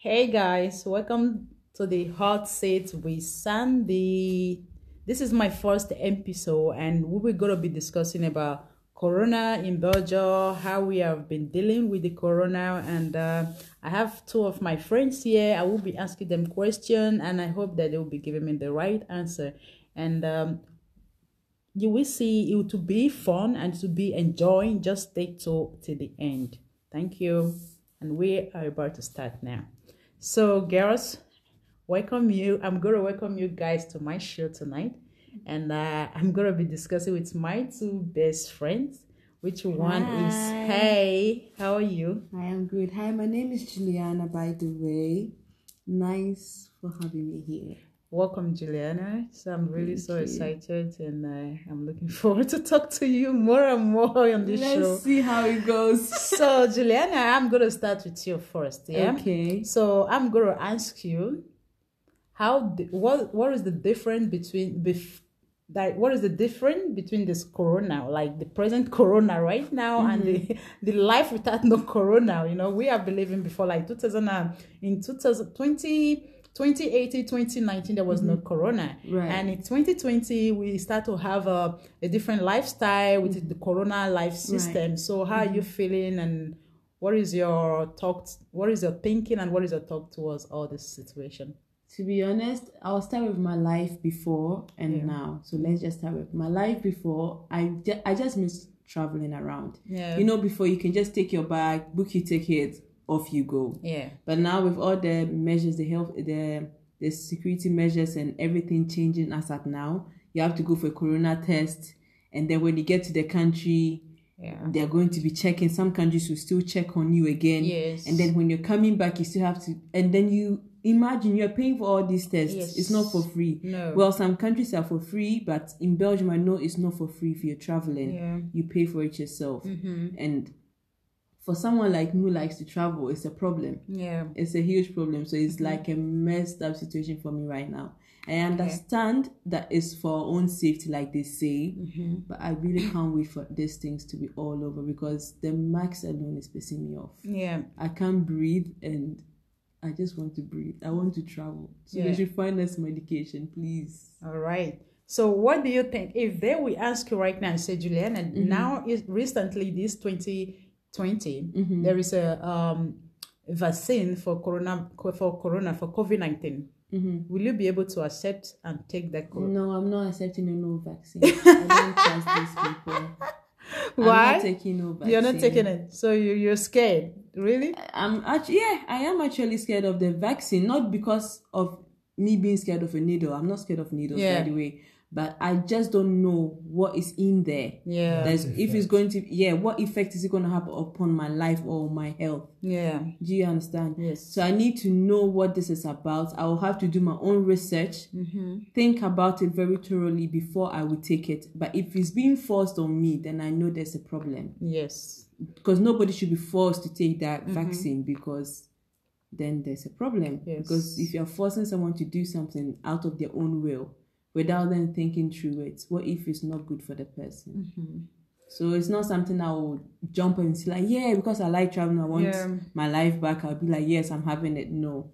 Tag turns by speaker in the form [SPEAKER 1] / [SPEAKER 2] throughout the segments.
[SPEAKER 1] Hey guys, welcome to the hot seat with Sandy. This is my first episode, and we're gonna be discussing about Corona in Belgium, how we have been dealing with the Corona, and uh, I have two of my friends here. I will be asking them questions, and I hope that they will be giving me the right answer. And um, you will see it to be fun and to be enjoying. Just stay to to the end. Thank you, and we are about to start now. So, girls, welcome you. I'm gonna welcome you guys to my show tonight, and uh, I'm gonna be discussing with my two best friends. Which one is Hey? How are you?
[SPEAKER 2] I am good. Hi, my name is Juliana, by the way. Nice for having me here.
[SPEAKER 1] Welcome, Juliana. So I'm really
[SPEAKER 2] Thank
[SPEAKER 1] so
[SPEAKER 2] you.
[SPEAKER 1] excited, and uh, I'm looking forward to talk to you more and more on this
[SPEAKER 2] Let's
[SPEAKER 1] show.
[SPEAKER 2] see how it goes.
[SPEAKER 1] So, Juliana, I'm gonna start with you first. Yeah.
[SPEAKER 2] Okay.
[SPEAKER 1] So I'm gonna ask you, how what what is the difference between bef- like what is the difference between this corona, like the present corona right now, and the the life without no corona? You know, we have been living before like 2000 and, in 2020. 2018 2019 there was no mm-hmm. corona
[SPEAKER 2] Right.
[SPEAKER 1] and in 2020 we start to have a, a different lifestyle with the corona life system so how are you mm-hmm. feeling and what is your talk what is your thinking and what is your talk towards all this situation
[SPEAKER 2] To be honest, I'll start with my life before and
[SPEAKER 1] Yeah.
[SPEAKER 2] now. So let's just start with my life before. I, ju- I just miss traveling around.
[SPEAKER 1] yeah
[SPEAKER 2] You know, before you can just take your bag, book your ticket, off you go.
[SPEAKER 1] yeah
[SPEAKER 2] But now with all the measures, the health, the the security measures and everything changing as at now, you have to go for a corona test, and then when you get to the country,
[SPEAKER 1] yeah
[SPEAKER 2] they're going to be checking. Some countries will still check on you again,
[SPEAKER 1] yes
[SPEAKER 2] and then when you're coming back, you still have to. And then you imagine you're paying for all these tests.
[SPEAKER 1] Yes.
[SPEAKER 2] It's not for free.
[SPEAKER 1] no
[SPEAKER 2] Well, some countries are for free, but in Belgium, I know it's not for free if you're traveling.
[SPEAKER 1] yeah
[SPEAKER 2] You pay for it yourself,
[SPEAKER 1] mm-hmm.
[SPEAKER 2] and for someone like me who likes to travel, it's a problem
[SPEAKER 1] yeah
[SPEAKER 2] it's a huge problem. So
[SPEAKER 1] Mm-hmm.
[SPEAKER 2] it's like a messed up situation for me right now. I understand that it's for our own safety, like they say,
[SPEAKER 1] mm-hmm.
[SPEAKER 2] but I really can't wait for these things to be all over because the max alone is pissing me off.
[SPEAKER 1] yeah
[SPEAKER 2] I can't breathe and I just want to breathe. I want to travel. So
[SPEAKER 1] Yeah.
[SPEAKER 2] they should find us medication, please.
[SPEAKER 1] all right so what do you think if they will ask you right now and say juliana
[SPEAKER 2] Mm-hmm.
[SPEAKER 1] now is recently this 2020
[SPEAKER 2] Mhm.
[SPEAKER 1] there is a um vaccine for corona for corona for covid-19
[SPEAKER 2] hmm
[SPEAKER 1] will you be able to accept and take that corona
[SPEAKER 2] No, I'm not accepting a no vaccine. I don't trust these people. I'm
[SPEAKER 1] Why?
[SPEAKER 2] not taking no vaccine.
[SPEAKER 1] You're not taking it, so you you're scared, really?
[SPEAKER 2] I'm actually yeah, I am actually scared of the vaccine, not because of me being scared of a needle. I'm not scared of needles
[SPEAKER 1] Yeah.
[SPEAKER 2] by the way, but I just don't know what is in there.
[SPEAKER 1] Yeah,
[SPEAKER 2] There's, if it's going to yeah, what effect is it going to have upon my life or my health?
[SPEAKER 1] yeah,
[SPEAKER 2] Do you understand?
[SPEAKER 1] yes.
[SPEAKER 2] So I need to know what this is about. I will have to do my own research,
[SPEAKER 1] Mm-hmm.
[SPEAKER 2] think about it very thoroughly before I will take it. But if it's being forced on me, then I know there's a problem
[SPEAKER 1] Yes,
[SPEAKER 2] because nobody should be forced to take that
[SPEAKER 1] Mm-hmm.
[SPEAKER 2] vaccine because then there's a problem.
[SPEAKER 1] Yes.
[SPEAKER 2] Because if you're forcing someone to do something out of their own will without them thinking through it, what if it's not good for the person?
[SPEAKER 1] Mm-hmm.
[SPEAKER 2] So it's not something I will jump and say like, yeah, because I like traveling, I want
[SPEAKER 1] Yeah.
[SPEAKER 2] my life back. I'll be like, yes, I'm having it. No.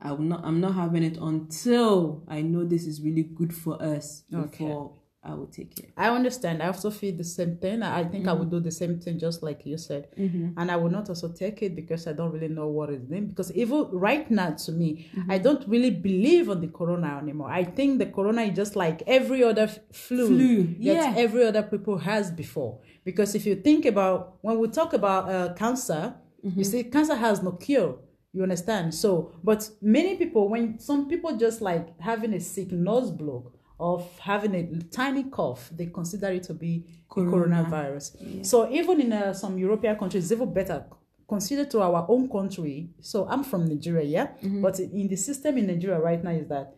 [SPEAKER 2] I will not I'm not having it until I know this is really good for us
[SPEAKER 1] Okay.
[SPEAKER 2] before I will take it.
[SPEAKER 1] I understand. I also feel the same thing. I think I would mm-hmm. do the same thing, just like you said. Mm-hmm. And I will not also take it because I don't really know what is in. Because even right now, to me, I mm-hmm. don't really believe on the corona anymore. I think the corona is just like every other flu,
[SPEAKER 2] Flu,
[SPEAKER 1] that
[SPEAKER 2] yeah.
[SPEAKER 1] every other people has before. Because if you think about when we talk about uh, cancer, you see, cancer has no cure. You understand? So, but many people, when some people just like having a sick nose block of having a tiny cough, they consider it to be
[SPEAKER 2] Corona.
[SPEAKER 1] coronavirus. So even in uh, some European countries, it's even better. Consider to our own country. So I'm from Nigeria, yeah. But in the system in Nigeria right now is that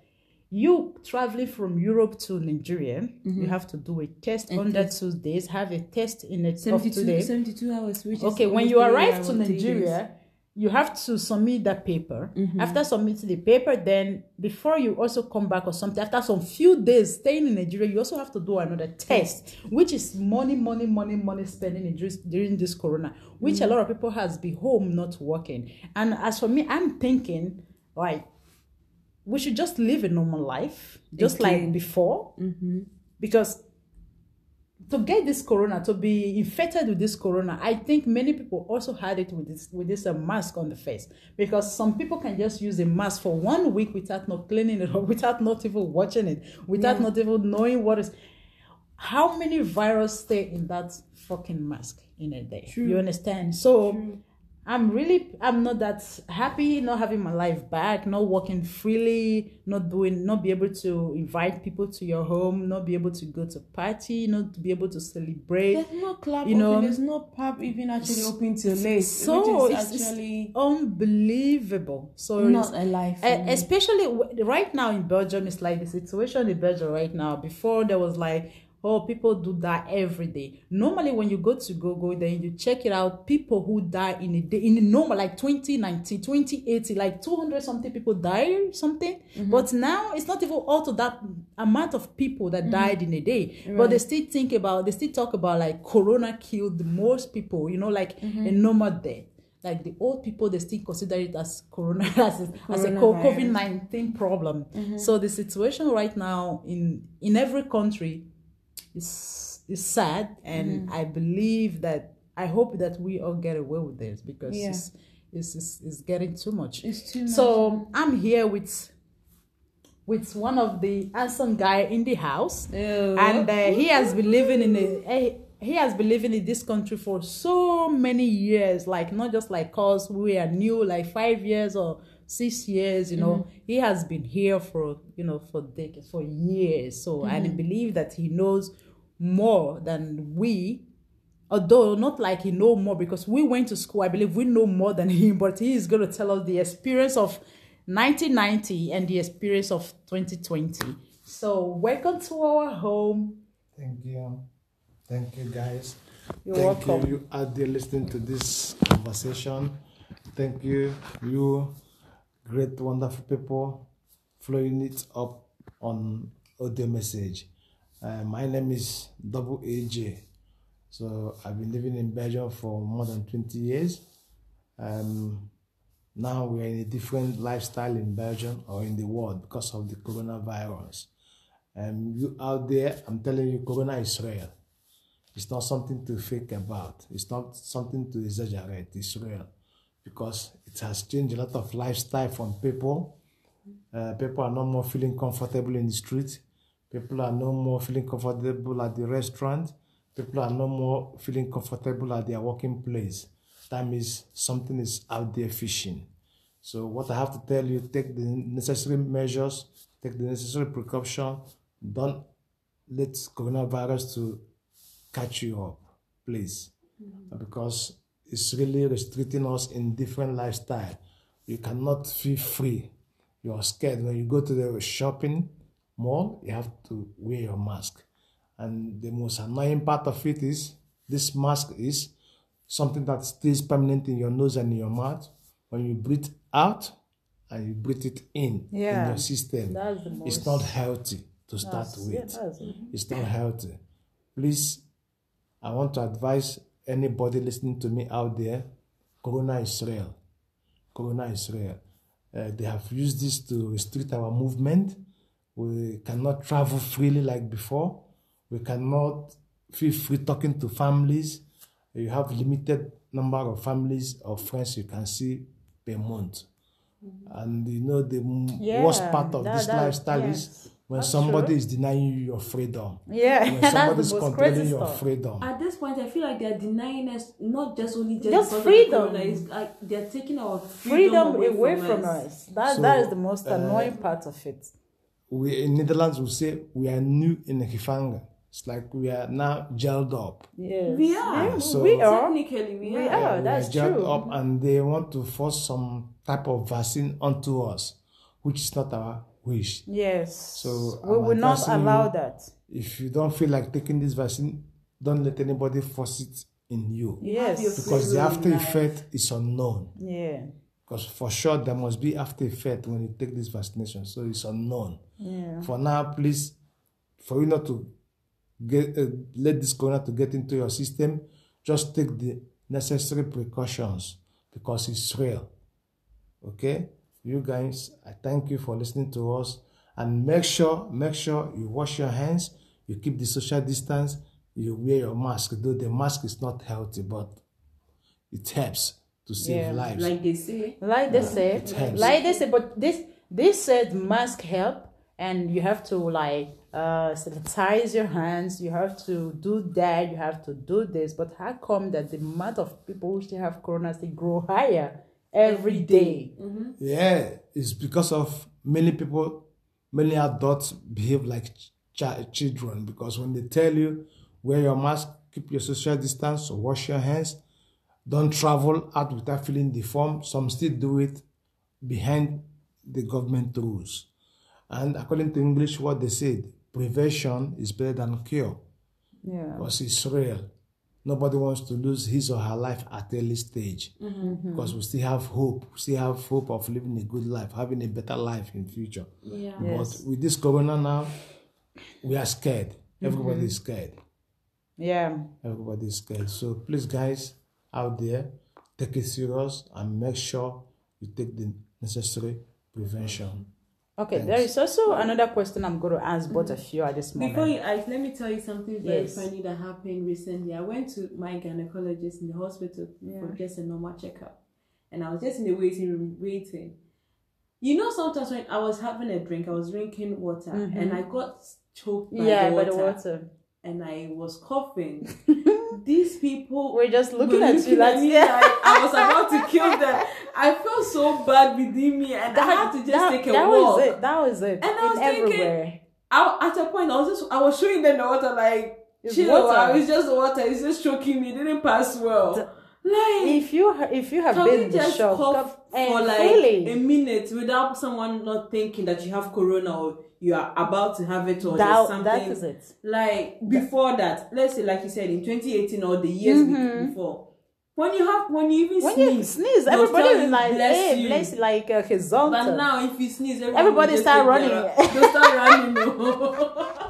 [SPEAKER 1] you traveling from Europe to Nigeria, you have to do a test
[SPEAKER 2] A
[SPEAKER 1] under
[SPEAKER 2] test.
[SPEAKER 1] two days. Have a test in it of
[SPEAKER 2] 72,
[SPEAKER 1] two days.
[SPEAKER 2] 72 hours, which is
[SPEAKER 1] Okay, when you arrive to. Nigeria, you have to submit that paper.
[SPEAKER 2] Mm-hmm.
[SPEAKER 1] After submitting the paper, then before you also come back or something, after some few days staying in Nigeria, you also have to do another test, which is money, money, money, money spending in during this corona, which
[SPEAKER 2] Mm-hmm.
[SPEAKER 1] a lot of people has been home not working. And as for me, I'm thinking like we should just live a normal life, just like before,
[SPEAKER 2] Mm-hmm.
[SPEAKER 1] because to get this corona to be infected with this corona i think many people also had it with this with this uh, mask on the face because some people can just use a mask for one week without not cleaning it or without not even watching it without
[SPEAKER 2] Yeah.
[SPEAKER 1] not even knowing what is how many virus stay in that fucking mask in a day
[SPEAKER 2] True.
[SPEAKER 1] you understand so
[SPEAKER 2] True.
[SPEAKER 1] I'm really i'm not that happy not having my life back not working freely not doing not be able to invite people to your home not be able to go to party not be able to celebrate
[SPEAKER 2] There's no club
[SPEAKER 1] You
[SPEAKER 2] you
[SPEAKER 1] know,
[SPEAKER 2] open. There's no pub even actually open till late,
[SPEAKER 1] so
[SPEAKER 2] which
[SPEAKER 1] it's,
[SPEAKER 2] is
[SPEAKER 1] it's
[SPEAKER 2] actually
[SPEAKER 1] unbelievable so it's-
[SPEAKER 2] not a life.
[SPEAKER 1] especially right now in Belgium, it's like the situation in Belgium right now. Before there was like, oh, people do that every day. Normally, when you go to Google, then you check it out. People who die in a day, in a normal like 2019, 2080, like 200 something people die something. Mm-hmm. But now it's not even all to that amount of people that mm-hmm. died in a day. But they still think about, they still talk about like Corona killed most people. You know, like mm-hmm. a normal death like the old people they still consider it as corona as, a- as a covid-19 problem so the situation right now in in every country is is sad and i believe that i hope that we all get away with this because
[SPEAKER 2] Yeah.
[SPEAKER 1] it's, it's, it's it's getting too much
[SPEAKER 2] It's too much.
[SPEAKER 1] so i'm here with with one of the handsome guy in the house
[SPEAKER 2] Ew.
[SPEAKER 1] and uh, he has been living in a he has been living in this country for so many years like not just like cause we are new like five years or six years you know mm-hmm. he has been here for you know for decades for years so and I mm-hmm. believe that he knows more than we although not like he know more because we went to school i believe we know more than him but he is going to tell us the experience of 1990 and the experience of 2020 so welcome to our home
[SPEAKER 3] Thank you. Thank you, guys.
[SPEAKER 1] You're
[SPEAKER 3] Thank
[SPEAKER 1] welcome.
[SPEAKER 3] you, you out there listening to this conversation. Thank you, you great, wonderful people, flowing it up on audio message. Uh, my name is Double AJ. So I've been living in Belgium for more than 20 years. Um, now we're in a different lifestyle in Belgium or in the world because of the coronavirus. Um, you out there, I'm telling you, Corona is real. It's not something to fake about. It's not something to exaggerate. It's real because it has changed a lot of lifestyle from people. Uh, people are no more feeling comfortable in the street. People are no more feeling comfortable at the restaurant. People are no more feeling comfortable at their working place. That means something is out there fishing. So what I have to tell you, take the necessary measures, take the necessary precaution. Don't let coronavirus to catch you up, please, because it's really restricting us in different lifestyle. You cannot feel free. You are scared when you go to the shopping mall. You have to wear your mask, and the most annoying part of it is this mask is something that stays permanent in your nose and in your mouth. When you breathe out and you breathe it in
[SPEAKER 1] Yeah,
[SPEAKER 3] in your system, it's not healthy to start with
[SPEAKER 1] yeah,
[SPEAKER 3] it's not healthy. Please, I want to advise anybody listening to me out there Corona is real. Corona is real. Uh, they have used this to restrict our movement. We cannot travel freely like before. We cannot feel free talking to families. You have limited number of families or friends you can see per month. And you know the
[SPEAKER 1] Yeah,
[SPEAKER 3] worst part of
[SPEAKER 1] that-
[SPEAKER 3] this
[SPEAKER 1] that-
[SPEAKER 3] lifestyle
[SPEAKER 1] yes.
[SPEAKER 3] is when
[SPEAKER 1] That's
[SPEAKER 3] somebody
[SPEAKER 1] true.
[SPEAKER 3] is denying you your freedom.
[SPEAKER 1] yeah
[SPEAKER 3] When
[SPEAKER 1] that's
[SPEAKER 3] somebody is controlling
[SPEAKER 1] crazy
[SPEAKER 3] your
[SPEAKER 1] stuff
[SPEAKER 3] freedom.
[SPEAKER 2] At this point, I feel like they're denying us not just only just,
[SPEAKER 1] Just freedom.
[SPEAKER 2] the corona, like they're taking our freedom,
[SPEAKER 1] freedom
[SPEAKER 2] away,
[SPEAKER 1] away
[SPEAKER 2] from,
[SPEAKER 1] from
[SPEAKER 2] us.
[SPEAKER 1] us that
[SPEAKER 3] So,
[SPEAKER 1] that is the most
[SPEAKER 3] uh,
[SPEAKER 1] annoying part of it
[SPEAKER 3] We in Netherlands we say we are new in Gifanga. It's like we are now gelled up.
[SPEAKER 1] Yeah,
[SPEAKER 2] We are.
[SPEAKER 1] Yeah,
[SPEAKER 3] So-
[SPEAKER 1] we are
[SPEAKER 2] Technically, we,
[SPEAKER 1] We
[SPEAKER 2] are.
[SPEAKER 1] are.
[SPEAKER 3] Yeah, we
[SPEAKER 1] that's
[SPEAKER 3] are gelled
[SPEAKER 1] true.
[SPEAKER 3] up and they want to force some type of vaccine onto us, which is not our wish.
[SPEAKER 1] yes
[SPEAKER 3] So,
[SPEAKER 1] we will not allow
[SPEAKER 3] you-
[SPEAKER 1] that
[SPEAKER 3] If you don't feel like taking this vaccine, don't let anybody force it in you
[SPEAKER 1] Yes.
[SPEAKER 3] because the after
[SPEAKER 2] life.
[SPEAKER 3] effect is unknown.
[SPEAKER 1] Yeah.
[SPEAKER 3] Because for sure there must be after effect when you take this vaccination, so it's unknown.
[SPEAKER 1] Yeah.
[SPEAKER 3] For now, please, for you not to get uh, let this corona to get into your system, just take the necessary precautions because it's real. Okay, you guys, I thank you for listening to us, and make sure make sure you wash your hands, you keep the social distance, you wear your mask. Though the mask is not healthy, but it helps to save
[SPEAKER 1] Yeah.
[SPEAKER 3] lives.
[SPEAKER 2] Like they say,
[SPEAKER 1] Like they said,
[SPEAKER 3] helps.
[SPEAKER 1] like they said, but this this said mask help, and you have to like uh sanitize your hands. You have to do that. You have to do this. But how come that the amount of people who still have corona still grow higher every day? Mm-hmm.
[SPEAKER 3] Yeah, it's because of many people, many adults behave like ch- children because when they tell you wear your mask, keep your social distance, or wash your hands, don't travel out without filling the form. Some still do it behind the government rules. And according to English, what they said, prevention is better than cure
[SPEAKER 1] Yeah.
[SPEAKER 3] because it's real. Nobody wants to lose his or her life at early stage mm-hmm. because we still have hope. We still have hope of living a good life, having a better life in future.
[SPEAKER 2] yeah.
[SPEAKER 1] Yes.
[SPEAKER 3] But with this corona now, we are scared. Mm-hmm. Everybody is scared.
[SPEAKER 1] Yeah.
[SPEAKER 3] Everybody is scared. So please, guys out there, take it serious and make sure you take the necessary prevention.
[SPEAKER 1] Okay. There is also another question I'm going to ask both of you at this moment.
[SPEAKER 2] Before you ask, let me tell you something very
[SPEAKER 1] Yes.
[SPEAKER 2] funny that happened recently. I went to my gynecologist in the hospital for just a normal checkup, and I was just in the waiting room waiting. You know, sometimes when I was having a drink, I was drinking water, and I got choked by,
[SPEAKER 1] Mm-hmm. yeah,
[SPEAKER 2] the
[SPEAKER 1] by the water.
[SPEAKER 2] and I was coughing. These people
[SPEAKER 1] We're just looking
[SPEAKER 2] were
[SPEAKER 1] at you like,
[SPEAKER 2] me
[SPEAKER 1] yeah.
[SPEAKER 2] like I was about to kill them. I felt so bad within me, and I had to just
[SPEAKER 1] that,
[SPEAKER 2] take a
[SPEAKER 1] that
[SPEAKER 2] walk.
[SPEAKER 1] was it. That was it.
[SPEAKER 2] And I was
[SPEAKER 1] In
[SPEAKER 2] thinking,
[SPEAKER 1] everywhere.
[SPEAKER 2] I, at a point, I was just, I was showing them the water, like,
[SPEAKER 1] It's
[SPEAKER 2] chill,
[SPEAKER 1] water.
[SPEAKER 2] I was just water, it's just choking me, it didn't pass well.
[SPEAKER 1] The-
[SPEAKER 2] like,
[SPEAKER 1] If you ha- if you have
[SPEAKER 2] can
[SPEAKER 1] been
[SPEAKER 2] we just
[SPEAKER 1] shop,
[SPEAKER 2] cough for like
[SPEAKER 1] really,
[SPEAKER 2] a minute without someone not thinking that you have corona or you are about to have it or
[SPEAKER 1] that,
[SPEAKER 2] something
[SPEAKER 1] that is it.
[SPEAKER 2] like before that let's say like you said in 2018 or the years be- before when you have when you even
[SPEAKER 1] Mm-hmm. When
[SPEAKER 2] sneeze
[SPEAKER 1] you sneeze, everybody is like,
[SPEAKER 2] bless
[SPEAKER 1] hey,
[SPEAKER 2] you.
[SPEAKER 1] bless, like uh, his
[SPEAKER 2] but now if you sneeze everybody,
[SPEAKER 1] Everybody start running.
[SPEAKER 2] they'll start running.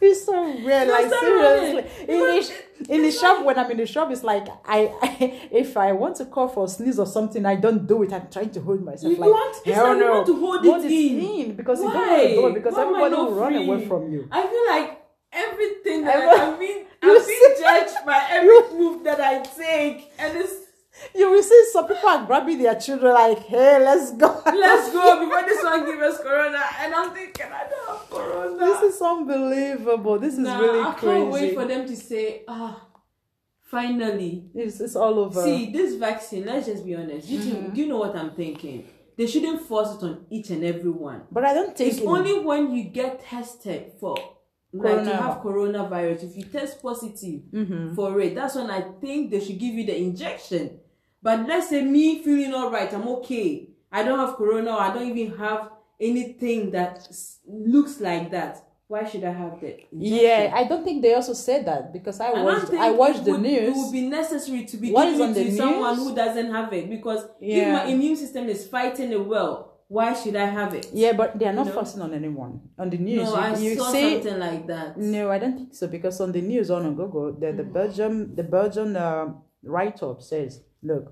[SPEAKER 1] It's so weird, like
[SPEAKER 2] start
[SPEAKER 1] seriously. In the, in the shop, when I'm in the shop, it's like I, I if I want to cough or sneeze or something, I don't do it. I'm trying to hold myself.
[SPEAKER 2] You
[SPEAKER 1] like,
[SPEAKER 2] want- it's
[SPEAKER 1] hell
[SPEAKER 2] like you
[SPEAKER 1] no.
[SPEAKER 2] want to hold
[SPEAKER 1] Hold
[SPEAKER 2] it in.
[SPEAKER 1] because you don't want to do it because
[SPEAKER 2] Why
[SPEAKER 1] everybody will run away from you.
[SPEAKER 2] I feel like everything that I, I mean, I'm being judged by every move that I take, and it's
[SPEAKER 1] You will see some people are grabbing their children like, hey, let's go.
[SPEAKER 2] let's go before this one give us corona, and I'm thinking I don't have corona.
[SPEAKER 1] This is unbelievable. This is
[SPEAKER 2] Nah,
[SPEAKER 1] really
[SPEAKER 2] I
[SPEAKER 1] crazy.
[SPEAKER 2] can't wait for them to say, ah, finally.
[SPEAKER 1] it's, it's all over.
[SPEAKER 2] See, this vaccine, let's just be honest. You
[SPEAKER 1] Mm-hmm.
[SPEAKER 2] do you know what I'm thinking? They shouldn't force it on each and every one.
[SPEAKER 1] but I don't think
[SPEAKER 2] It's
[SPEAKER 1] it-
[SPEAKER 2] only when you get tested for like
[SPEAKER 1] Corona.
[SPEAKER 2] you have coronavirus. If you test positive
[SPEAKER 1] Mm-hmm.
[SPEAKER 2] for it, that's when I think they should give you the injection. But let's say me feeling all right, I'm okay. I don't have corona. I don't even have anything that looks like that. Why should I have injection?
[SPEAKER 1] Yeah, I don't think they also said that because I watched
[SPEAKER 2] think
[SPEAKER 1] I watched
[SPEAKER 2] it
[SPEAKER 1] the
[SPEAKER 2] would, It would be necessary to be
[SPEAKER 1] What is
[SPEAKER 2] giving
[SPEAKER 1] on
[SPEAKER 2] it
[SPEAKER 1] the
[SPEAKER 2] to someone
[SPEAKER 1] news?
[SPEAKER 2] who doesn't have it because if my immune system is fighting it well, why should I have it?
[SPEAKER 1] Yeah, but they are not
[SPEAKER 2] know?
[SPEAKER 1] forcing on anyone on the news.
[SPEAKER 2] No,
[SPEAKER 1] you,
[SPEAKER 2] I
[SPEAKER 1] you
[SPEAKER 2] saw
[SPEAKER 1] see,
[SPEAKER 2] something like that.
[SPEAKER 1] no, I don't think so because on the news on Google, the
[SPEAKER 2] Mm.
[SPEAKER 1] the Belgium the Belgian uh, write up says, look,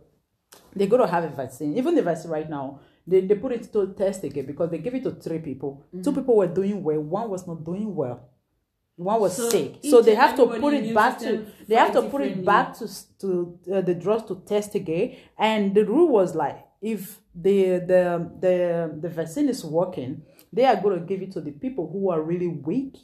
[SPEAKER 1] they're gonna have a vaccine. Even the vaccine right now, they, they put it to test again because they gave it to three people. Two
[SPEAKER 2] Mm-hmm.
[SPEAKER 1] people were doing well, one was not doing well. One was
[SPEAKER 2] So
[SPEAKER 1] sick, so they have to put it back to they have to put it back to to uh, the drugs to test again. And the rule was like, if the the the the vaccine is working, they are going to give it to the people who are really weak,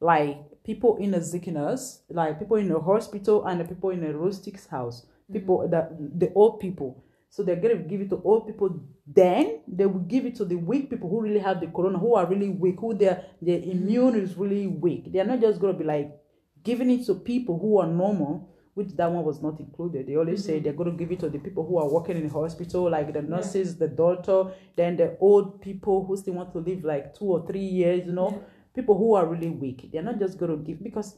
[SPEAKER 1] like people in a sickness, like people in a hospital and the people in a rustic's house, people mm. that the old people. So they're going to give it to old people. Then they will give it to the weak people who really have the corona, who are really weak, who their their mm. immune is really weak. They are not just going to be like giving it to people who are normal, which that one was not included. They always say mm-hmm. they're going to give it to the people who are working in the hospital, like the nurses, the doctor, then the old people who still want to live like two or three years, you know, people who are really weak. They're not just going to give because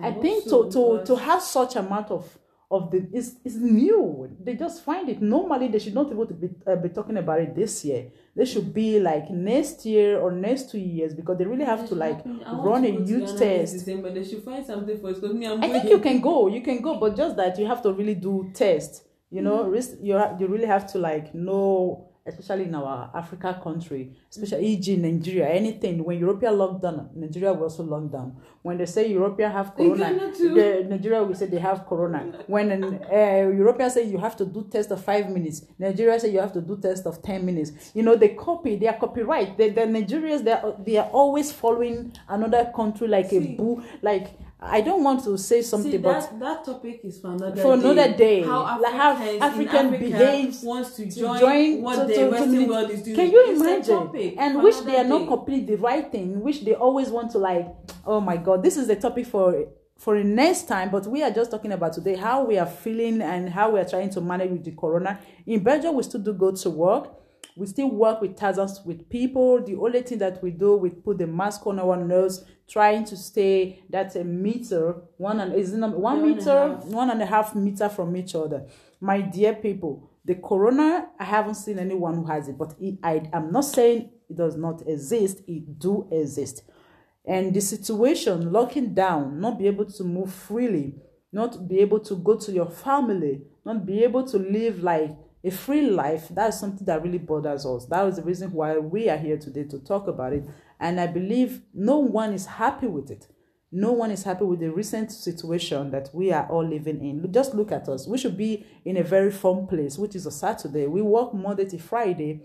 [SPEAKER 1] I, think to, to, to have such amount of of the is is new. They just find it. Normally, they should not be able to be, uh, be talking about it this year. They should be like next year or next two years because they really have to like run
[SPEAKER 2] to
[SPEAKER 1] a youth test.
[SPEAKER 2] December. They should find something for us me, I'm
[SPEAKER 1] I think you can go, you can go, but just that you have to really do test. You know, risk, you you really have to like know, especially in our Africa country, especially e.g. Nigeria, anything. When European lockdown, Nigeria will also lock down. When they say European have corona, the, Nigeria will say they have corona. When an, uh, European say you have to do test of five minutes, Nigeria say you have to do test of ten minutes. You know, they copy, they are copyright. The, the Nigerians, they are, they are always following another country like a
[SPEAKER 2] See.
[SPEAKER 1] boo. Like I don't want to say something,
[SPEAKER 2] See,
[SPEAKER 1] but
[SPEAKER 2] that, that topic is for another
[SPEAKER 1] For
[SPEAKER 2] day.
[SPEAKER 1] another day.
[SPEAKER 2] How
[SPEAKER 1] Like how
[SPEAKER 2] Africans in
[SPEAKER 1] African
[SPEAKER 2] Africa
[SPEAKER 1] behaves
[SPEAKER 2] wants to
[SPEAKER 1] to
[SPEAKER 2] join,
[SPEAKER 1] join
[SPEAKER 2] what
[SPEAKER 1] to-
[SPEAKER 2] the
[SPEAKER 1] to-
[SPEAKER 2] Western world is doing.
[SPEAKER 1] Can you
[SPEAKER 2] It's
[SPEAKER 1] imagine? And which they are not
[SPEAKER 2] day.
[SPEAKER 1] completely the right thing, which they always want to like, oh my god, this is the topic for for the next time, but we are just talking about today how we are feeling and how we are trying to manage with the corona. In Belgium, we still do go to work. We still work with thousands with people. The only thing that we do, we put the mask on our nose, trying to stay that's a meter, one and is it one
[SPEAKER 2] One
[SPEAKER 1] meter,
[SPEAKER 2] half.
[SPEAKER 1] one and a half meter from each other. My dear people, the corona, I haven't seen anyone who has it, but it, I am not saying it does not exist. It do exist, and the situation, locking down, not be able to move freely, not be able to go to your family, not be able to live like a free life. That's something that really bothers us. That is the reason why we are here today to talk about it, and I believe no one is happy with it. No one is happy with the recent situation that we are all living in. Just look at us. We should be in a very fun place, which is a Saturday. We work Monday to Friday,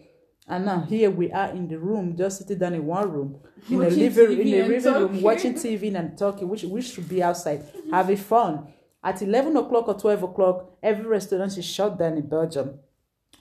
[SPEAKER 1] and now here we are in the room, just sitting down in one room, in a living in a living room, watching TV and talking. Which we should be outside having fun. At eleven o'clock or twelve o'clock, every restaurant is shut down in Belgium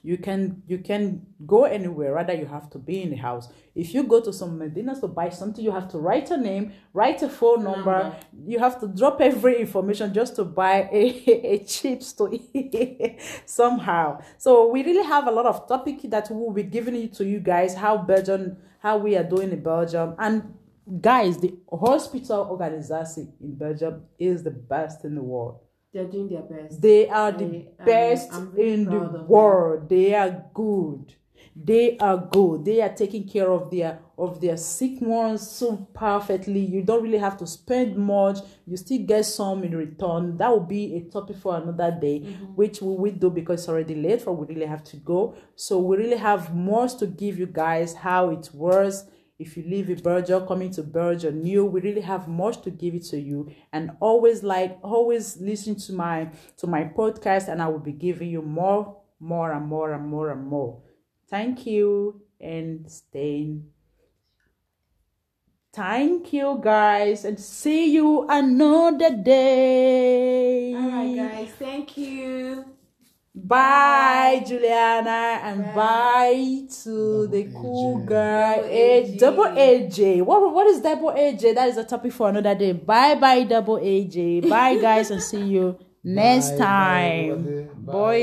[SPEAKER 1] you can you can go anywhere. Rather you have to be in the house. If you go to some medinas to buy something you have to write a name write a phone number. you have to drop every information just to buy a, a chips to eat somehow. So we really have a lot of topic that we will be giving it to you guys how belgium how we are doing in belgium. And guys the hospital organization in belgium is the best in the world
[SPEAKER 2] They're doing their best.
[SPEAKER 1] they are the
[SPEAKER 2] I- I'm-
[SPEAKER 1] best
[SPEAKER 2] I'm very
[SPEAKER 1] in the
[SPEAKER 2] of them.
[SPEAKER 1] world. They are good. They are good. They are taking care of their of their sick ones so perfectly. You don't really have to spend much. You still get some in return. That will be a topic for another day, mm-hmm. which we will do because it's already late. For we really have to go. So we really have more to give you guys how it works if you live in Belgium, coming to Belgium new, we really have much to give it to you. And always like always listen to my to my podcast and I will be giving you more, more and more and more and more. Thank you and stay. Thank you guys and see you another day.
[SPEAKER 2] All right, guys. Thank you.
[SPEAKER 1] Bye, Juliana, and bye, to
[SPEAKER 3] Double
[SPEAKER 1] the cool
[SPEAKER 3] AJ.
[SPEAKER 1] girl,
[SPEAKER 2] Double
[SPEAKER 1] A
[SPEAKER 2] AJ.
[SPEAKER 1] double AJ. What what is double AJ? That is a topic for another day. Bye, bye, double AJ. Bye, guys, and see you next
[SPEAKER 3] Bye, bye,
[SPEAKER 1] time.
[SPEAKER 3] everybody. Bye.
[SPEAKER 1] Boy.